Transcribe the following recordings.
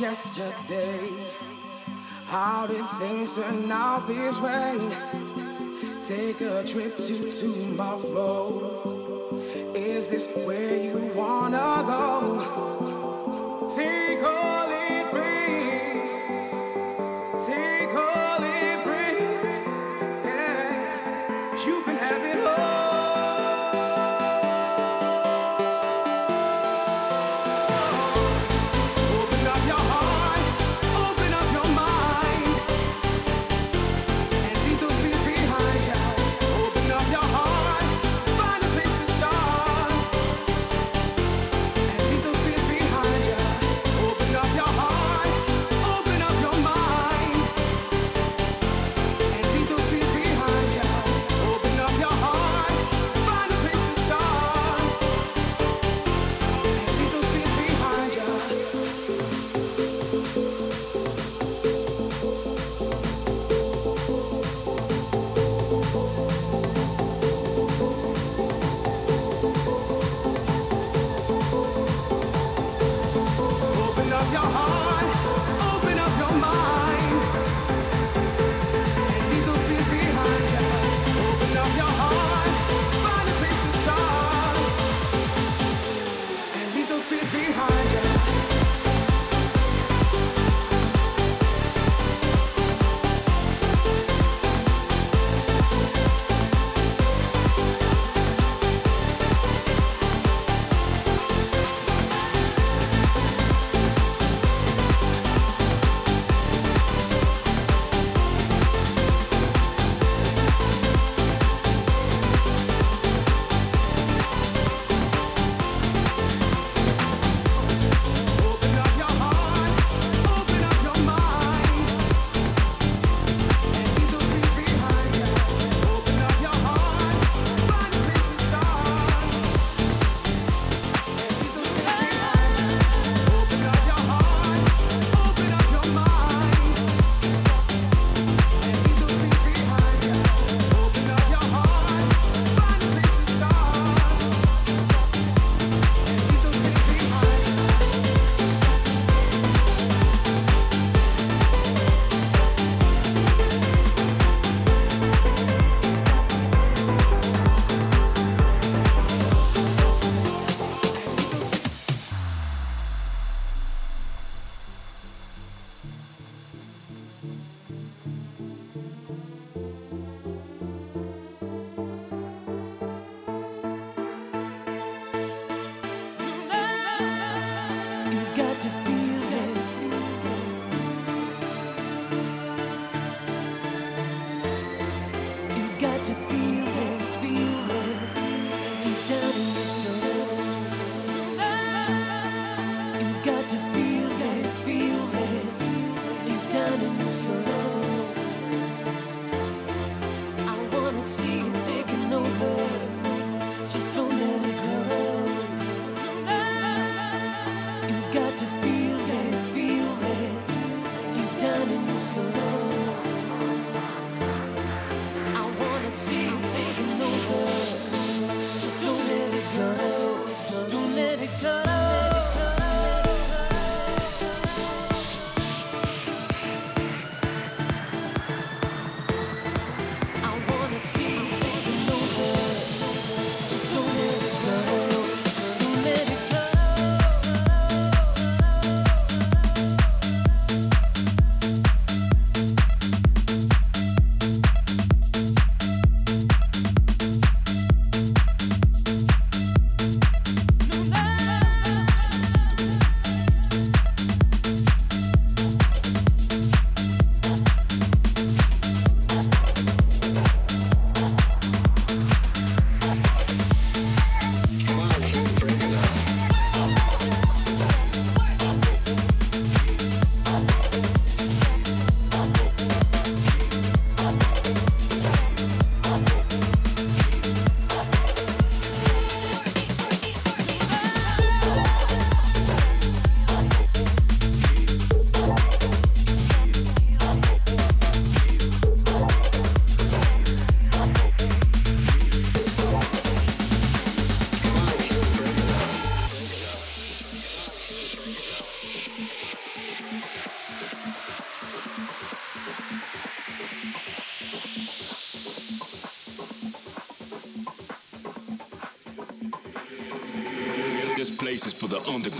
yesterday. How did things turn out this way? Take a trip to tomorrow.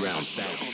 Underground sound.